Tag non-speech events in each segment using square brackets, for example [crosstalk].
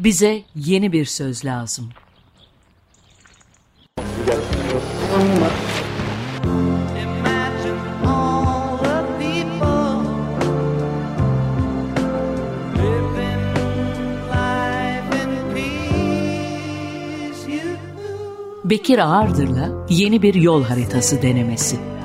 Bize yeni bir söz lazım. Bekir Ağırdır'la yeni bir yol haritası denemesi.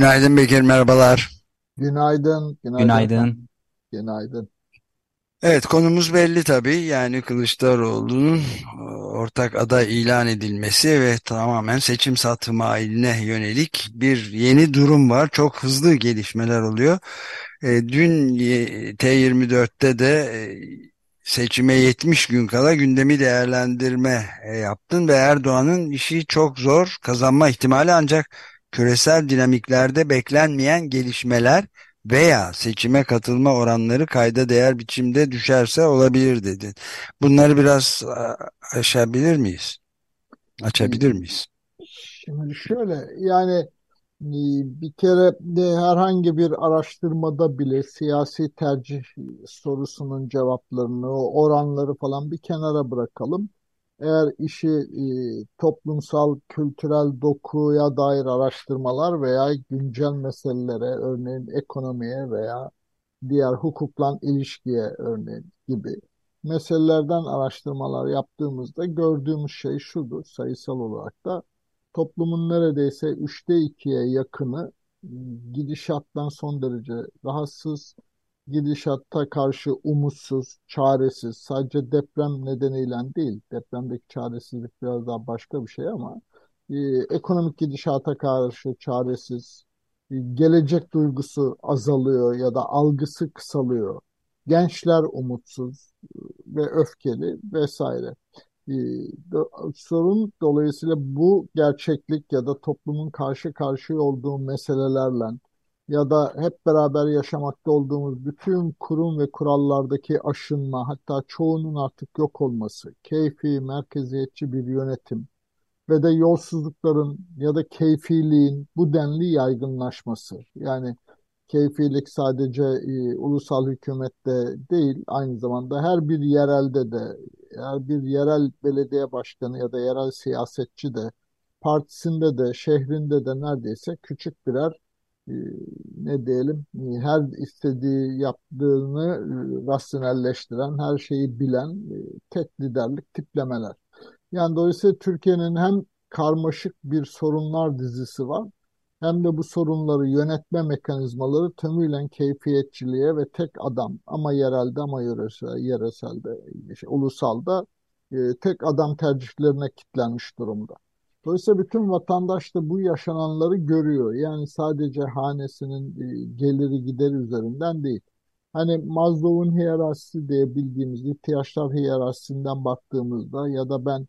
Günaydın Bekir, merhabalar. Günaydın, günaydın. Günaydın. Günaydın. Evet, konumuz belli tabii. Yani Kılıçdaroğlu'nun e, ortak aday ilan edilmesi ve tamamen seçim satmahiline yönelik bir yeni durum var. Çok hızlı gelişmeler oluyor. E, dün T24'te de e, seçime 70 gün kala gündemi değerlendirme yaptın ve Erdoğan'ın işi çok zor, kazanma ihtimali ancak küresel dinamiklerde beklenmeyen gelişmeler veya seçime katılma oranları kayda değer biçimde düşerse olabilir dedi. Bunları biraz aşabilir miyiz? Açabilir miyiz? Şimdi şöyle yani e, bir kere de herhangi bir araştırmada bile siyasi tercih sorusunun cevaplarını, oranları falan bir kenara bırakalım eğer işi e, toplumsal, kültürel dokuya dair araştırmalar veya güncel meselelere, örneğin ekonomiye veya diğer hukukla ilişkiye örneğin gibi meselelerden araştırmalar yaptığımızda gördüğümüz şey şudur. Sayısal olarak da toplumun neredeyse üçte ikiye yakını gidişattan son derece rahatsız, gidişatta karşı umutsuz, çaresiz, sadece deprem nedeniyle değil, depremdeki çaresizlik biraz daha başka bir şey ama e, ekonomik gidişata karşı çaresiz, e, gelecek duygusu azalıyor ya da algısı kısalıyor. Gençler umutsuz e, ve öfkeli vesaire. E, sorun dolayısıyla bu gerçeklik ya da toplumun karşı karşıya olduğu meselelerle ya da hep beraber yaşamakta olduğumuz bütün kurum ve kurallardaki aşınma, hatta çoğunun artık yok olması, keyfi, merkeziyetçi bir yönetim ve de yolsuzlukların ya da keyfiliğin bu denli yaygınlaşması. Yani keyfilik sadece e, ulusal hükümette değil, aynı zamanda her bir yerelde de, her bir yerel belediye başkanı ya da yerel siyasetçi de, partisinde de, şehrinde de neredeyse küçük birer ne diyelim e, her istediği yaptığını e, rasyonelleştiren, her şeyi bilen tek liderlik tiplemeler. Yani dolayısıyla Türkiye'nin hem karmaşık bir sorunlar dizisi var hem de bu sorunları yönetme mekanizmaları tümüyle keyfiyetçiliğe ve tek adam ama yerelde ama yöresel, yereselde, şey, ulusalda tek adam tercihlerine kilitlenmiş durumda. Dolayısıyla bütün vatandaş da bu yaşananları görüyor. Yani sadece hanesinin e, geliri gideri üzerinden değil. Hani Maslow'un hiyerarşisi diye bildiğimiz ihtiyaçlar hiyerarşisinden baktığımızda ya da ben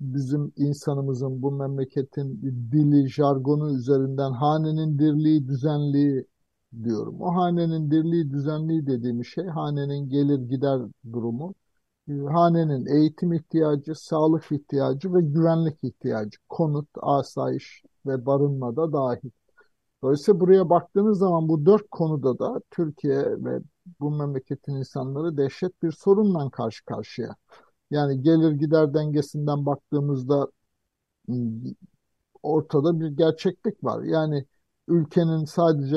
bizim insanımızın bu memleketin dili, jargonu üzerinden hanenin dirliği, düzenliği diyorum. O hanenin dirliği, düzenliği dediğimiz şey hanenin gelir gider durumu hanenin eğitim ihtiyacı, sağlık ihtiyacı ve güvenlik ihtiyacı, konut, asayiş ve barınma da dahil. Dolayısıyla buraya baktığınız zaman bu dört konuda da Türkiye ve bu memleketin insanları dehşet bir sorunla karşı karşıya. Yani gelir gider dengesinden baktığımızda ortada bir gerçeklik var. Yani ülkenin sadece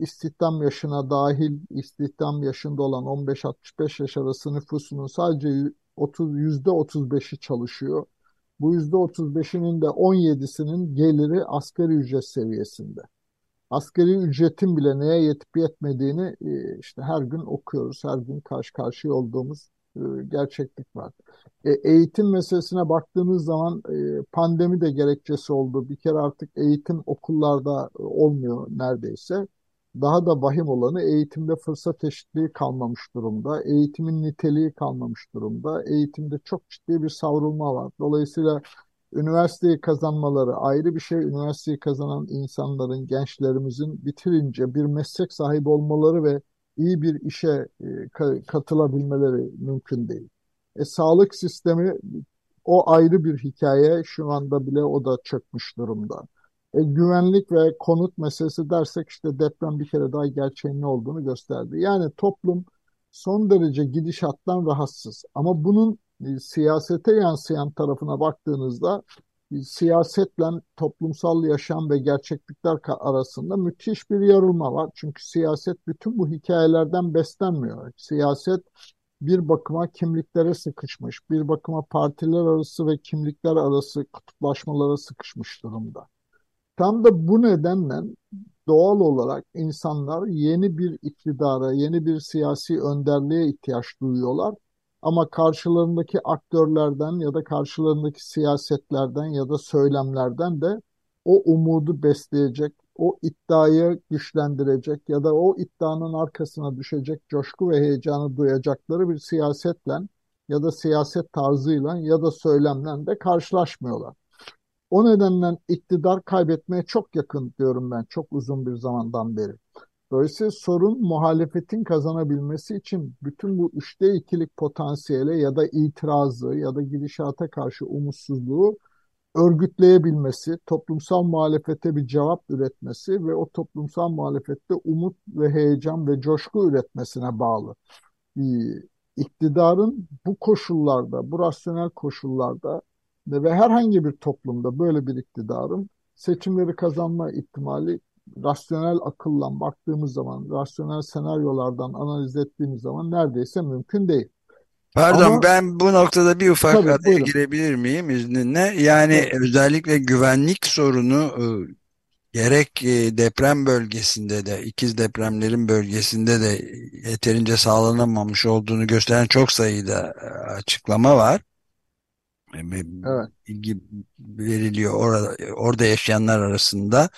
istihdam yaşına dahil istihdam yaşında olan 15-65 yaş arası nüfusunun sadece 30, %35'i çalışıyor. Bu %35'inin de 17'sinin geliri asgari ücret seviyesinde. Asgari ücretin bile neye yetip yetmediğini e, işte her gün okuyoruz, her gün karşı karşıya olduğumuz e, gerçeklik var. E, eğitim meselesine baktığımız zaman pandemi de gerekçesi oldu. Bir kere artık eğitim okullarda olmuyor neredeyse. Daha da vahim olanı eğitimde fırsat eşitliği kalmamış durumda. Eğitimin niteliği kalmamış durumda. Eğitimde çok ciddi bir savrulma var. Dolayısıyla Üniversiteyi kazanmaları ayrı bir şey. Üniversiteyi kazanan insanların, gençlerimizin bitirince bir meslek sahibi olmaları ve iyi bir işe e, katılabilmeleri mümkün değil. E, sağlık sistemi o ayrı bir hikaye. Şu anda bile o da çökmüş durumda. E, güvenlik ve konut meselesi dersek işte deprem bir kere daha gerçeğin ne olduğunu gösterdi. Yani toplum son derece gidişattan rahatsız. Ama bunun e, siyasete yansıyan tarafına baktığınızda e, siyasetle toplumsal yaşam ve gerçeklikler arasında müthiş bir yarılma var. Çünkü siyaset bütün bu hikayelerden beslenmiyor. Siyaset bir bakıma kimliklere sıkışmış, bir bakıma partiler arası ve kimlikler arası kutuplaşmalara sıkışmış durumda. Tam da bu nedenle doğal olarak insanlar yeni bir iktidara, yeni bir siyasi önderliğe ihtiyaç duyuyorlar. Ama karşılarındaki aktörlerden ya da karşılarındaki siyasetlerden ya da söylemlerden de o umudu besleyecek, o iddiayı güçlendirecek ya da o iddianın arkasına düşecek coşku ve heyecanı duyacakları bir siyasetle ya da siyaset tarzıyla ya da söylemle de karşılaşmıyorlar. O nedenle iktidar kaybetmeye çok yakın diyorum ben çok uzun bir zamandan beri. Dolayısıyla sorun muhalefetin kazanabilmesi için bütün bu üçte ikilik potansiyele ya da itirazı ya da gidişata karşı umutsuzluğu örgütleyebilmesi, toplumsal muhalefete bir cevap üretmesi ve o toplumsal muhalefette umut ve heyecan ve coşku üretmesine bağlı. Ee, iktidarın bu koşullarda, bu rasyonel koşullarda ve herhangi bir toplumda böyle bir iktidarın seçimleri kazanma ihtimali rasyonel akılla baktığımız zaman, rasyonel senaryolardan analiz ettiğimiz zaman neredeyse mümkün değil. Pardon Ama, ben bu noktada bir ufak tabii, araya girebilir miyim izninle? Yani evet. özellikle güvenlik sorunu e, gerek e, deprem bölgesinde de ikiz depremlerin bölgesinde de yeterince sağlanamamış olduğunu gösteren çok sayıda e, açıklama var. Evet. Veriliyor orada, orada yaşayanlar arasında.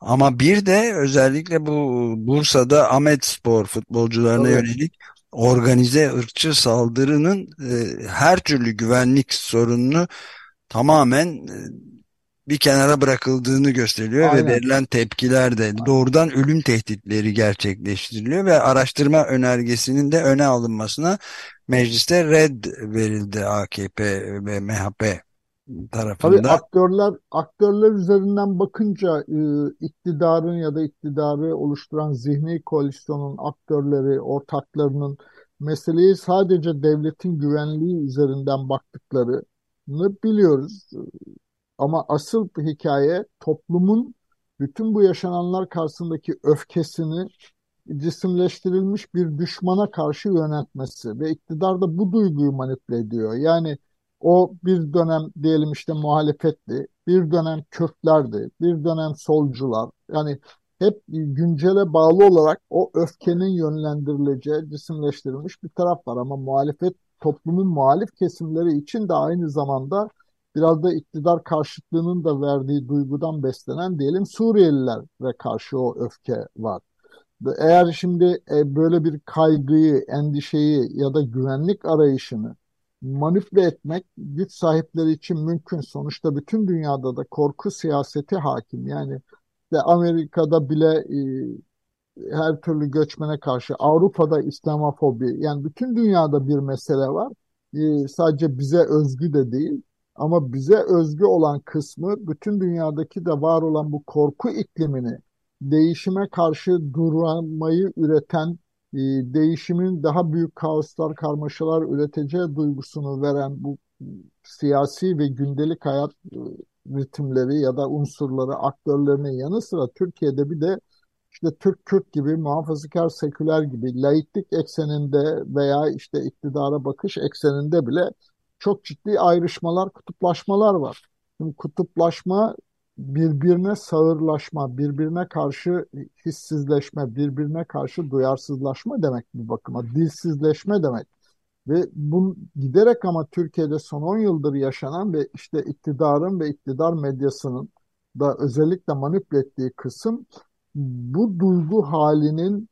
Ama bir de özellikle bu Bursa'da Ahmet Spor futbolcularına evet. yönelik organize ırkçı saldırının e, her türlü güvenlik sorununu tamamen e, bir kenara bırakıldığını gösteriyor Aynen. ve verilen tepkiler de doğrudan ölüm tehditleri gerçekleştiriliyor ve araştırma önergesinin de öne alınmasına mecliste red verildi AKP ve MHP tarafında. Tabii aktörler aktörler üzerinden bakınca e, iktidarın ya da iktidarı oluşturan zihni koalisyonun aktörleri, ortaklarının meseleyi sadece devletin güvenliği üzerinden baktıklarını biliyoruz. Ama asıl hikaye toplumun bütün bu yaşananlar karşısındaki öfkesini cisimleştirilmiş bir düşmana karşı yöneltmesi ve iktidar da bu duyguyu manipüle ediyor. Yani o bir dönem diyelim işte muhalefetti, bir dönem Kürtlerdi, bir dönem solcular. Yani hep güncele bağlı olarak o öfkenin yönlendirileceği cisimleştirilmiş bir taraf var. Ama muhalefet toplumun muhalif kesimleri için de aynı zamanda biraz da iktidar karşıtlığının da verdiği duygudan beslenen diyelim Suriyelilere karşı o öfke var. Eğer şimdi e, böyle bir kaygıyı, endişeyi ya da güvenlik arayışını manipüle etmek güç sahipleri için mümkün. Sonuçta bütün dünyada da korku siyaseti hakim. Yani işte Amerika'da bile e, her türlü göçmene karşı, Avrupa'da İslamofobi, yani bütün dünyada bir mesele var. E, sadece bize özgü de değil. Ama bize özgü olan kısmı bütün dünyadaki de var olan bu korku iklimini değişime karşı durmayı üreten e, değişimin daha büyük kaoslar, karmaşalar üreteceği duygusunu veren bu siyasi ve gündelik hayat e, ritimleri ya da unsurları, aktörlerinin yanı sıra Türkiye'de bir de işte Türk-Kürt gibi, muhafazakar seküler gibi laiklik ekseninde veya işte iktidara bakış ekseninde bile çok ciddi ayrışmalar, kutuplaşmalar var. Şimdi kutuplaşma birbirine sağırlaşma, birbirine karşı hissizleşme, birbirine karşı duyarsızlaşma demek bir bakıma. Dilsizleşme demek. Ve bu giderek ama Türkiye'de son 10 yıldır yaşanan ve işte iktidarın ve iktidar medyasının da özellikle manipüle ettiği kısım bu duygu halinin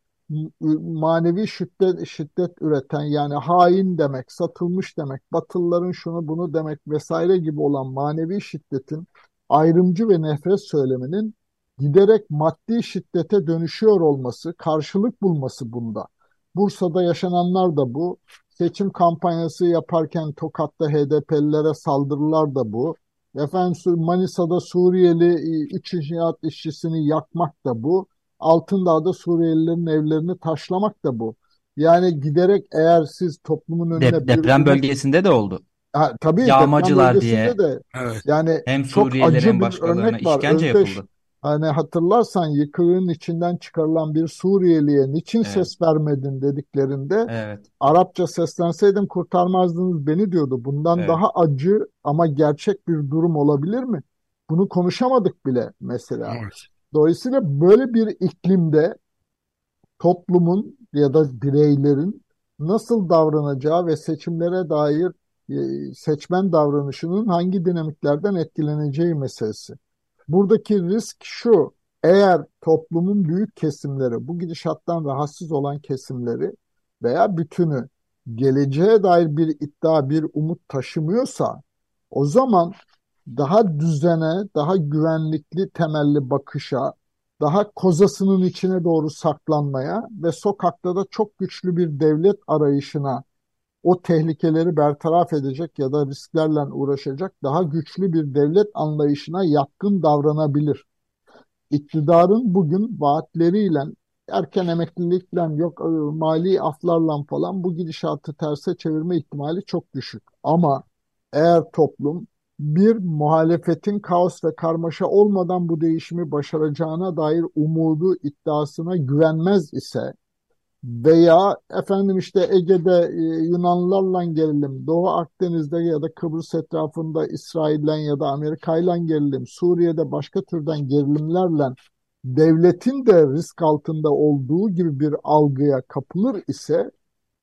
manevi şiddet, şiddet üreten yani hain demek, satılmış demek, Batılıların şunu bunu demek vesaire gibi olan manevi şiddetin ayrımcı ve nefret söyleminin giderek maddi şiddete dönüşüyor olması, karşılık bulması bunda. Bursa'da yaşananlar da bu. Seçim kampanyası yaparken Tokat'ta HDP'lilere saldırılar da bu. Efendim Manisa'da Suriyeli iç inşaat işçisini yakmak da bu. Altındağ'da Suriyelilerin evlerini taşlamak da bu. Yani giderek eğer siz toplumun önüne Dep deprem bir bölgesinde de oldu. Ha, tabii Yağmacılar diye. de Evet. yani Hem Suriyeliler hem başkalarına örnek var. işkence Özdeş, yapıldı. hani hatırlarsan yıkığın içinden çıkarılan bir Suriyeliye niçin Evet. ses vermedin dediklerinde Evet. Arapça seslenseydim kurtarmazdınız beni diyordu. Bundan Evet. daha acı ama gerçek bir durum olabilir mi? Bunu konuşamadık bile mesela. Evet. Dolayısıyla böyle bir iklimde toplumun ya da bireylerin nasıl davranacağı ve seçimlere dair seçmen davranışının hangi dinamiklerden etkileneceği meselesi. Buradaki risk şu, eğer toplumun büyük kesimleri, bu gidişattan rahatsız olan kesimleri veya bütünü geleceğe dair bir iddia, bir umut taşımıyorsa, o zaman daha düzene, daha güvenlikli temelli bakışa, daha kozasının içine doğru saklanmaya ve sokakta da çok güçlü bir devlet arayışına o tehlikeleri bertaraf edecek ya da risklerle uğraşacak daha güçlü bir devlet anlayışına yatkın davranabilir. İktidarın bugün vaatleriyle, erken emeklilikle, yok e, mali aflarla falan bu gidişatı terse çevirme ihtimali çok düşük. Ama eğer toplum bir muhalefetin kaos ve karmaşa olmadan bu değişimi başaracağına dair umudu, iddiasına güvenmez ise veya efendim işte Ege'de e, Yunanlılarla gerilim, Doğu Akdeniz'de ya da Kıbrıs etrafında İsrail'le ya da Amerika'yla gerilim, Suriye'de başka türden gerilimlerle devletin de risk altında olduğu gibi bir algıya kapılır ise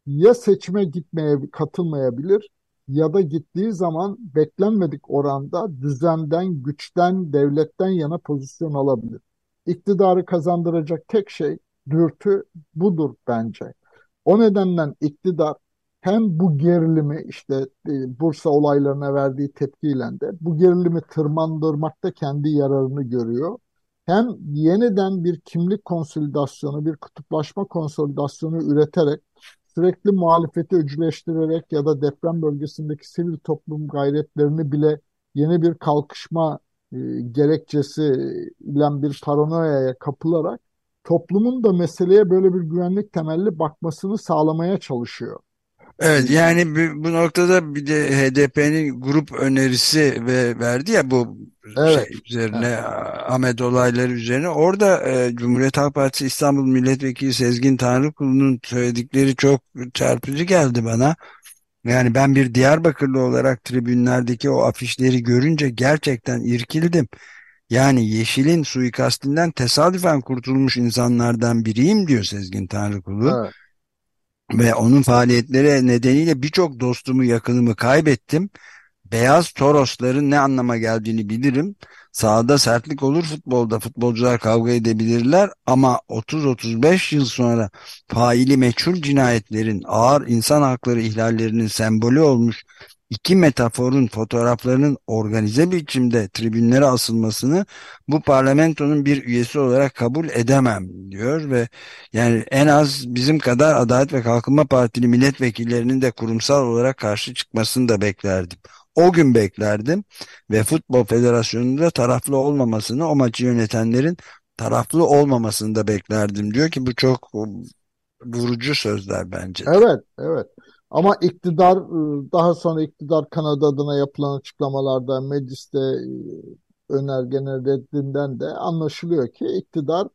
ya seçime gitmeye katılmayabilir ya da gittiği zaman beklenmedik oranda düzenden, güçten, devletten yana pozisyon alabilir. İktidarı kazandıracak tek şey dürtü budur bence. O nedenle iktidar hem bu gerilimi işte e, Bursa olaylarına verdiği tepkiyle de bu gerilimi tırmandırmakta kendi yararını görüyor. Hem yeniden bir kimlik konsolidasyonu, bir kutuplaşma konsolidasyonu üreterek sürekli muhalefeti öcüleştirerek ya da deprem bölgesindeki sivil toplum gayretlerini bile yeni bir kalkışma e, gerekçesi ile bir paranoyaya kapılarak toplumun da meseleye böyle bir güvenlik temelli bakmasını sağlamaya çalışıyor. Evet yani bu, noktada bir de HDP'nin grup önerisi ve verdi ya bu Evet. şey üzerine Ahmet olayları üzerine orada e, Cumhuriyet Halk Partisi İstanbul Milletvekili Sezgin Tanrıkulu'nun söyledikleri çok çarpıcı geldi bana. Yani ben bir Diyarbakırlı olarak tribünlerdeki o afişleri görünce gerçekten irkildim. Yani Yeşil'in suikastinden tesadüfen kurtulmuş insanlardan biriyim diyor Sezgin Tanrıkulu. Evet. Ve onun faaliyetleri nedeniyle birçok dostumu yakınımı kaybettim. Beyaz Torosların ne anlama geldiğini bilirim. Sahada sertlik olur futbolda futbolcular kavga edebilirler ama 30-35 yıl sonra faili meçhul cinayetlerin ağır insan hakları ihlallerinin sembolü olmuş iki metaforun fotoğraflarının organize biçimde tribünlere asılmasını bu parlamentonun bir üyesi olarak kabul edemem diyor ve yani en az bizim kadar Adalet ve Kalkınma Partili milletvekillerinin de kurumsal olarak karşı çıkmasını da beklerdim. O gün beklerdim ve Futbol Federasyonu'nda taraflı olmamasını, o maçı yönetenlerin taraflı olmamasını da beklerdim diyor ki bu çok vurucu sözler bence. Evet, evet. Ama iktidar e, daha sonra iktidar kanadı adına yapılan açıklamalarda mecliste e, önergenin reddinden de anlaşılıyor ki iktidar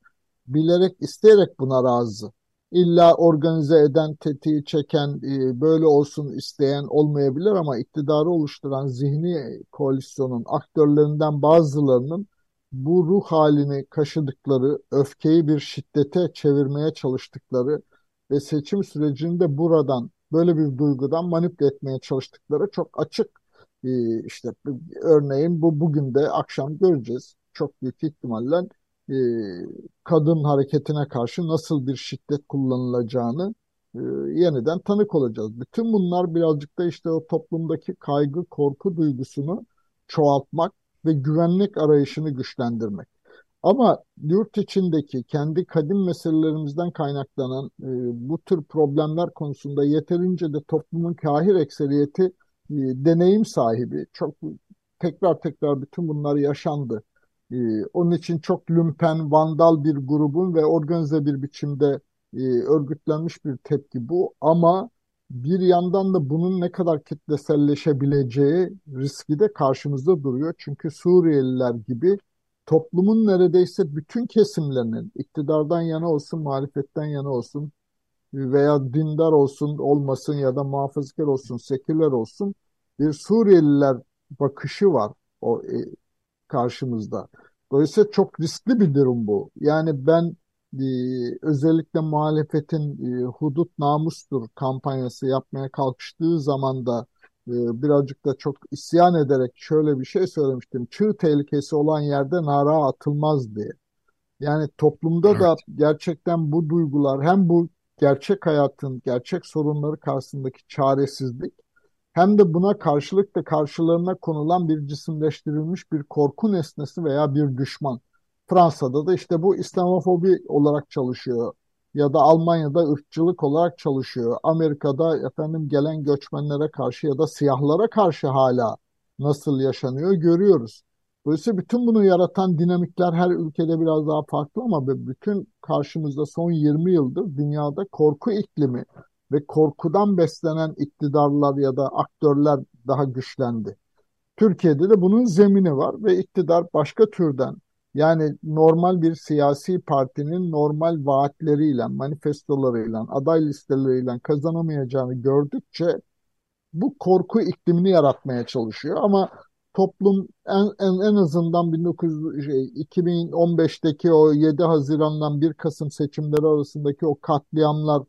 bilerek isteyerek buna razı. İlla organize eden, tetiği çeken, e, böyle olsun isteyen olmayabilir ama iktidarı oluşturan zihni koalisyonun aktörlerinden bazılarının bu ruh halini kaşıdıkları, öfkeyi bir şiddete çevirmeye çalıştıkları ve seçim sürecinde buradan böyle bir duygudan manipüle etmeye çalıştıkları çok açık. Ee, işte örneğin bu bugün de akşam göreceğiz. Çok büyük ihtimalle e, kadın hareketine karşı nasıl bir şiddet kullanılacağını e, yeniden tanık olacağız. Bütün bunlar birazcık da işte o toplumdaki kaygı, korku duygusunu çoğaltmak ve güvenlik arayışını güçlendirmek. Ama yurt içindeki kendi kadim meselelerimizden kaynaklanan e, bu tür problemler konusunda yeterince de toplumun kahir ekseriyeti e, deneyim sahibi. Çok tekrar tekrar bütün bunlar yaşandı. E, onun için çok lümpen, vandal bir grubun ve organize bir biçimde e, örgütlenmiş bir tepki bu. Ama bir yandan da bunun ne kadar kitleselleşebileceği riski de karşımızda duruyor. Çünkü Suriyeliler gibi toplumun neredeyse bütün kesimlerinin iktidardan yana olsun, muhalefetten yana olsun veya dindar olsun, olmasın ya da muhafazakar olsun, seküler olsun bir Suriyeliler bakışı var o e, karşımızda. Dolayısıyla çok riskli bir durum bu. Yani ben e, özellikle muhalefetin e, hudut namustur kampanyası yapmaya kalkıştığı zaman da birazcık da çok isyan ederek şöyle bir şey söylemiştim. Çığ tehlikesi olan yerde nara atılmaz diye. Yani toplumda evet. da gerçekten bu duygular hem bu gerçek hayatın, gerçek sorunları karşısındaki çaresizlik hem de buna karşılık da karşılarına konulan bir cisimleştirilmiş bir korku nesnesi veya bir düşman. Fransa'da da işte bu İslamofobi olarak çalışıyor ya da Almanya'da ırkçılık olarak çalışıyor. Amerika'da efendim gelen göçmenlere karşı ya da siyahlara karşı hala nasıl yaşanıyor görüyoruz. Dolayısıyla bütün bunu yaratan dinamikler her ülkede biraz daha farklı ama bütün karşımızda son 20 yıldır dünyada korku iklimi ve korkudan beslenen iktidarlar ya da aktörler daha güçlendi. Türkiye'de de bunun zemini var ve iktidar başka türden yani normal bir siyasi partinin normal vaatleriyle, manifestolarıyla, aday listeleriyle kazanamayacağını gördükçe bu korku iklimini yaratmaya çalışıyor. Ama toplum en, en, en azından 19 şey, 2015'teki o 7 Haziran'dan 1 Kasım seçimleri arasındaki o katliamlarla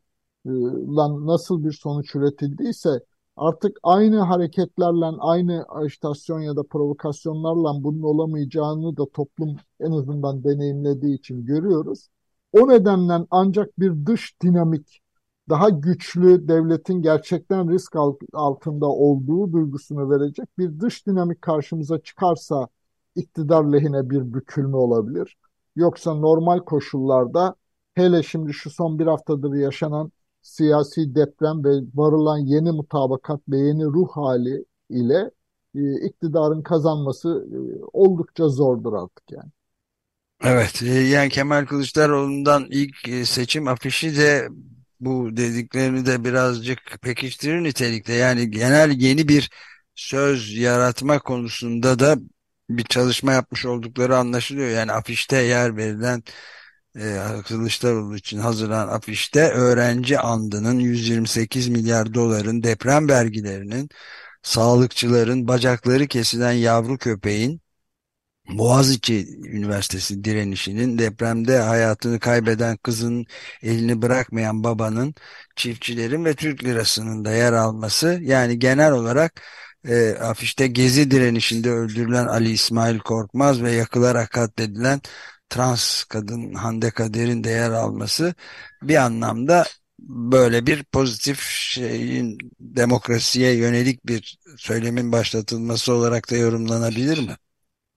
nasıl bir sonuç üretildiyse artık aynı hareketlerle, aynı ajitasyon ya da provokasyonlarla bunun olamayacağını da toplum en azından deneyimlediği için görüyoruz. O nedenle ancak bir dış dinamik, daha güçlü devletin gerçekten risk altında olduğu duygusunu verecek bir dış dinamik karşımıza çıkarsa iktidar lehine bir bükülme olabilir. Yoksa normal koşullarda hele şimdi şu son bir haftadır yaşanan siyasi deprem ve varılan yeni mutabakat ve yeni ruh hali ile e, iktidarın kazanması e, oldukça zordur artık yani. Evet, e, yani Kemal Kılıçdaroğlu'ndan ilk seçim afişi de bu dediklerini de birazcık pekiştirir nitelikte. Yani genel yeni bir söz yaratma konusunda da bir çalışma yapmış oldukları anlaşılıyor. Yani afişte yer verilen e, Kılıçdaroğlu için hazırlanan afişte öğrenci andının 128 milyar doların deprem vergilerinin sağlıkçıların bacakları kesilen yavru köpeğin Boğaziçi Üniversitesi direnişinin depremde hayatını kaybeden kızın elini bırakmayan babanın çiftçilerin ve Türk lirasının da yer alması yani genel olarak e, afişte Gezi direnişinde öldürülen Ali İsmail Korkmaz ve yakılarak katledilen trans kadın Hande Kader'in de yer alması bir anlamda böyle bir pozitif şeyin demokrasiye yönelik bir söylemin başlatılması olarak da yorumlanabilir mi?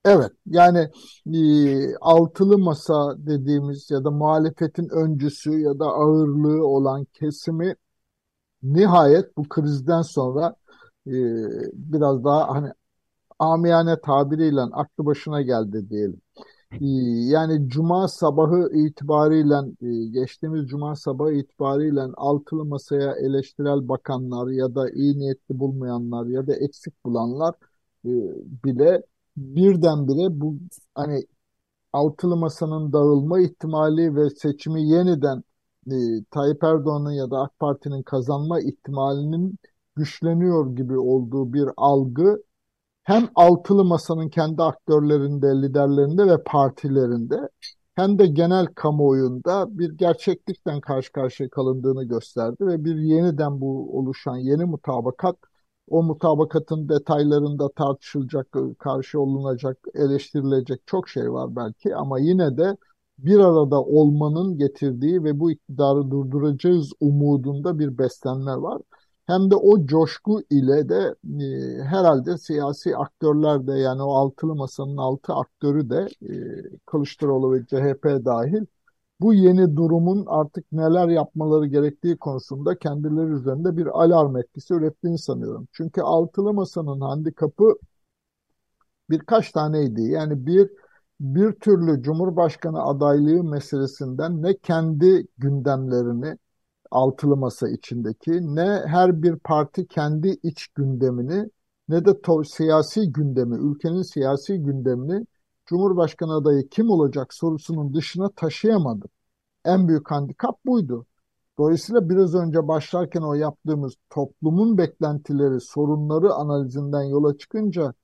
Evet yani e, altılı masa dediğimiz ya da muhalefetin öncüsü ya da ağırlığı olan kesimi nihayet bu krizden sonra e, biraz daha hani amiyane tabiriyle aklı başına geldi diyelim. Ee, yani cuma sabahı itibariyle e, geçtiğimiz cuma sabahı itibariyle altılı masaya eleştirel bakanlar ya da iyi niyetli bulmayanlar ya da eksik bulanlar e, bile birdenbire bu hani altılı masanın dağılma ihtimali ve seçimi yeniden e, Tayyip Erdoğan'ın ya da AK Parti'nin kazanma ihtimalinin güçleniyor gibi olduğu bir algı hem altılı masanın kendi aktörlerinde, liderlerinde ve partilerinde hem de genel kamuoyunda bir gerçeklikten karşı karşıya kalındığını gösterdi ve bir yeniden bu oluşan yeni mutabakat O mutabakatın detaylarında tartışılacak, karşı olunacak, eleştirilecek çok şey var belki ama yine de bir arada olmanın getirdiği ve bu iktidarı durduracağız umudunda bir beslenme var. Hem de o coşku ile de e, herhalde siyasi aktörler de yani o altılı masanın altı aktörü de e, Kılıçdaroğlu ve CHP dahil bu yeni durumun artık neler yapmaları gerektiği konusunda kendileri üzerinde bir alarm etkisi ürettiğini sanıyorum. Çünkü altılı masanın handikapı birkaç taneydi. Yani bir bir türlü Cumhurbaşkanı adaylığı meselesinden ne kendi gündemlerini altılı masa içindeki ne her bir parti kendi iç gündemini ne de siyasi gündemi, ülkenin siyasi gündemini Cumhurbaşkanı adayı kim olacak sorusunun dışına taşıyamadı. En büyük handikap buydu. Dolayısıyla biraz önce başlarken o yaptığımız toplumun beklentileri, sorunları analizinden yola çıkınca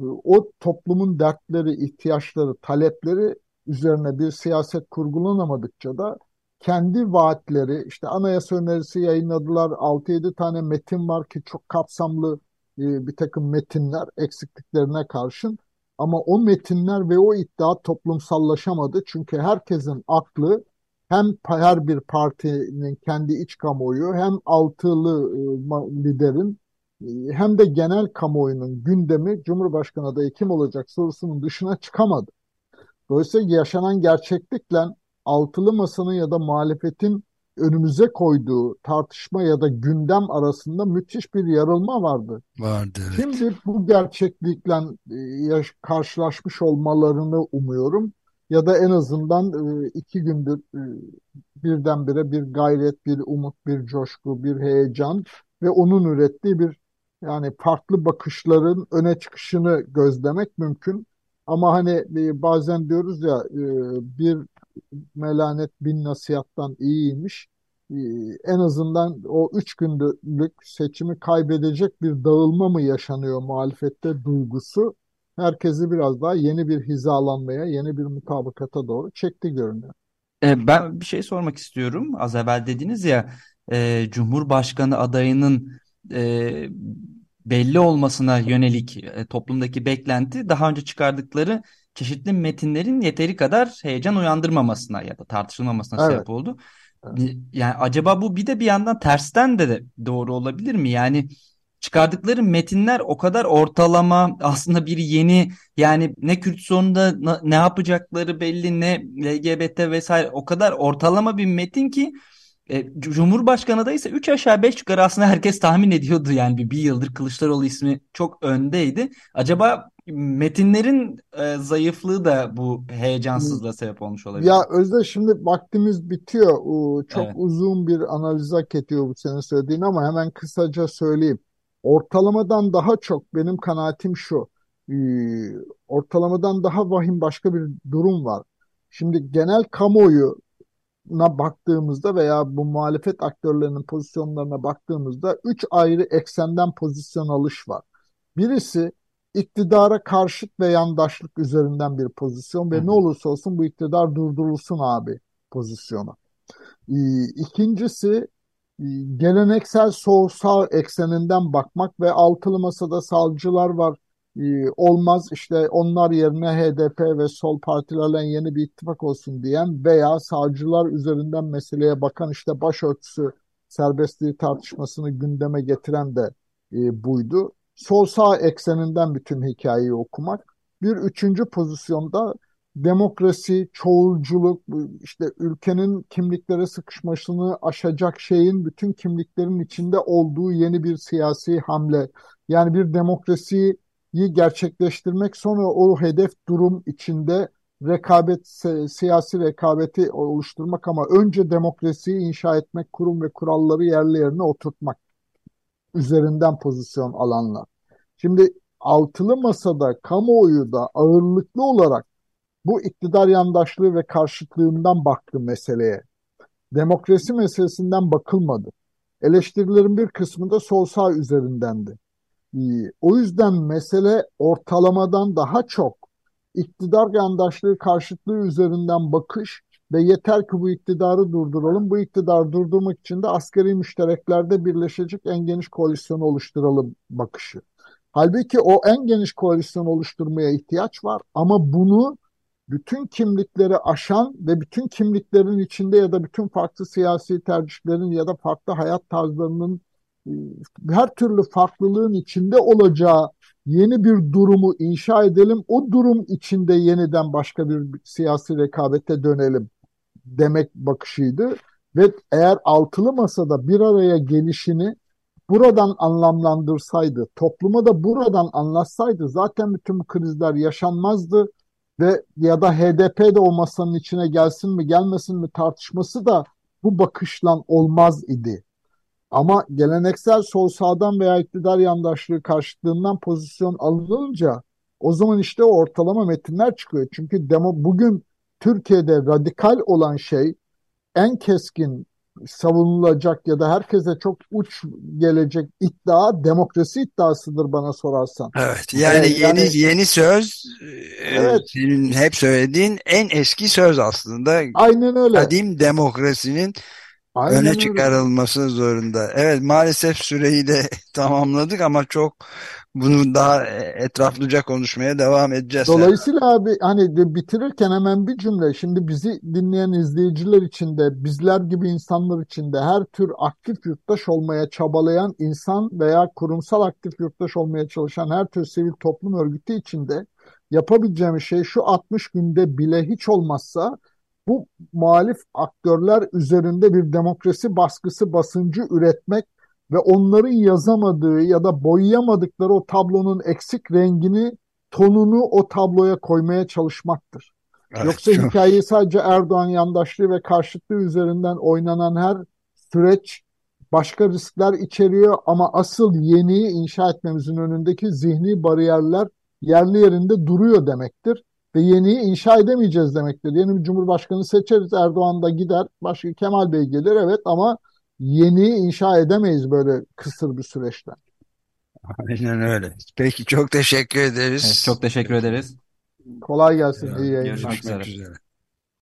o toplumun dertleri, ihtiyaçları, talepleri üzerine bir siyaset kurgulanamadıkça da kendi vaatleri, işte anayasa önerisi yayınladılar. 6-7 tane metin var ki çok kapsamlı e, bir takım metinler eksikliklerine karşın. Ama o metinler ve o iddia toplumsallaşamadı. Çünkü herkesin aklı hem her bir partinin kendi iç kamuoyu hem altılı e, liderin e, hem de genel kamuoyunun gündemi Cumhurbaşkanı adayı kim olacak sorusunun dışına çıkamadı. Dolayısıyla yaşanan gerçeklikle altılı masanın ya da muhalefetin önümüze koyduğu tartışma ya da gündem arasında müthiş bir yarılma vardı. Vardı. Evet. Şimdi bu gerçeklikle e, karşılaşmış olmalarını umuyorum. Ya da en azından e, iki gündür e, birdenbire bir gayret, bir umut, bir coşku, bir heyecan ve onun ürettiği bir yani farklı bakışların öne çıkışını gözlemek mümkün. Ama hani bazen diyoruz ya bir melanet bin nasihattan iyiymiş. E, en azından o üç günlük seçimi kaybedecek bir dağılma mı yaşanıyor muhalefette duygusu herkesi biraz daha yeni bir hizalanmaya, yeni bir mutabakata doğru çekti görünüyor. ben bir şey sormak istiyorum. Az evvel dediniz ya Cumhurbaşkanı adayının belli olmasına yönelik e, toplumdaki beklenti daha önce çıkardıkları çeşitli metinlerin yeteri kadar heyecan uyandırmamasına ya da tartışılmamasına evet. sebep oldu. Evet. Yani acaba bu bir de bir yandan tersten de, doğru olabilir mi? Yani çıkardıkları metinler o kadar ortalama aslında bir yeni yani ne Kürt sorununda ne yapacakları belli ne LGBT vesaire o kadar ortalama bir metin ki e, Cumhurbaşkanı da ise 3 aşağı 5 yukarı aslında herkes tahmin ediyordu yani bir, bir yıldır Kılıçdaroğlu ismi çok öndeydi. Acaba metinlerin e, zayıflığı da bu heyecansızlığa sebep olmuş olabilir. Ya Özde şimdi vaktimiz bitiyor. Çok evet. uzun bir analiz hak ediyor bu senin söylediğin ama hemen kısaca söyleyeyim. Ortalamadan daha çok benim kanaatim şu. Ortalamadan daha vahim başka bir durum var. Şimdi genel kamuoyu na baktığımızda veya bu muhalefet aktörlerinin pozisyonlarına baktığımızda üç ayrı eksenden pozisyon alış var. Birisi iktidara karşıt ve yandaşlık üzerinden bir pozisyon ve Hı. ne olursa olsun bu iktidar durdurulsun abi pozisyonu. Ee, ikincisi e, geleneksel sol sağ ekseninden bakmak ve altılı masada salcılar var, olmaz işte onlar yerine HDP ve sol partilerle yeni bir ittifak olsun diyen veya sağcılar üzerinden meseleye bakan işte başörtüsü serbestliği tartışmasını gündeme getiren de e, buydu. Sol sağ ekseninden bütün hikayeyi okumak. Bir üçüncü pozisyonda demokrasi, çoğulculuk, işte ülkenin kimliklere sıkışmasını aşacak şeyin bütün kimliklerin içinde olduğu yeni bir siyasi hamle. Yani bir demokrasiyi gerçekleştirmek sonra o hedef durum içinde rekabet siyasi rekabeti oluşturmak ama önce demokrasiyi inşa etmek, kurum ve kuralları yerli yerine oturtmak üzerinden pozisyon alanlar. Şimdi altılı masada kamuoyu da ağırlıklı olarak bu iktidar yandaşlığı ve karşıtlığından baktı meseleye. Demokrasi meselesinden bakılmadı. Eleştirilerin bir kısmı da sol sağ üzerindendi. O yüzden mesele ortalamadan daha çok iktidar yandaşlığı karşıtlığı üzerinden bakış ve yeter ki bu iktidarı durduralım. Bu iktidarı durdurmak için de askeri müştereklerde birleşecek en geniş koalisyonu oluşturalım bakışı. Halbuki o en geniş koalisyonu oluşturmaya ihtiyaç var ama bunu bütün kimlikleri aşan ve bütün kimliklerin içinde ya da bütün farklı siyasi tercihlerin ya da farklı hayat tarzlarının her türlü farklılığın içinde olacağı yeni bir durumu inşa edelim. O durum içinde yeniden başka bir siyasi rekabete dönelim demek bakışıydı. Ve eğer altılı masada bir araya gelişini buradan anlamlandırsaydı, topluma da buradan anlatsaydı zaten bütün krizler yaşanmazdı ve ya da HDP de o masanın içine gelsin mi gelmesin mi tartışması da bu bakışlan olmaz idi. Ama geleneksel sol sağdan veya iktidar yandaşlığı karşıtlığından pozisyon alınınca o zaman işte ortalama metinler çıkıyor. Çünkü demo, bugün Türkiye'de radikal olan şey en keskin savunulacak ya da herkese çok uç gelecek iddia demokrasi iddiasıdır bana sorarsan. Evet yani ee, yeni yani, yeni söz e, evet. senin hep söylediğin en eski söz aslında. Aynen öyle. Kadim demokrasinin Aynen öne öyle. çıkarılması zorunda. Evet maalesef süreyi de [laughs] tamamladık ama çok bunu daha etraflıca konuşmaya devam edeceğiz. Dolayısıyla abi hani bitirirken hemen bir cümle. Şimdi bizi dinleyen izleyiciler için de bizler gibi insanlar için de her tür aktif yurttaş olmaya çabalayan insan veya kurumsal aktif yurttaş olmaya çalışan her tür sivil toplum örgütü için de yapabileceğimiz şey şu 60 günde bile hiç olmazsa bu muhalif aktörler üzerinde bir demokrasi baskısı basıncı üretmek ve onların yazamadığı ya da boyayamadıkları o tablonun eksik rengini, tonunu o tabloya koymaya çalışmaktır. Evet, Yoksa çok... hikayeyi sadece Erdoğan yandaşlığı ve karşıtlığı üzerinden oynanan her süreç başka riskler içeriyor ama asıl yeniyi inşa etmemizin önündeki zihni bariyerler yerli yerinde duruyor demektir ve yeniyi inşa edemeyeceğiz demektir. Yeni bir cumhurbaşkanı seçeriz, Erdoğan da gider, başka Kemal Bey gelir evet ama yeniyi inşa edemeyiz böyle kısır bir süreçten. Aynen öyle. Peki çok teşekkür ederiz. Evet, çok teşekkür ederiz. Kolay gelsin. İyi yayınlar. Görüşmek üzere.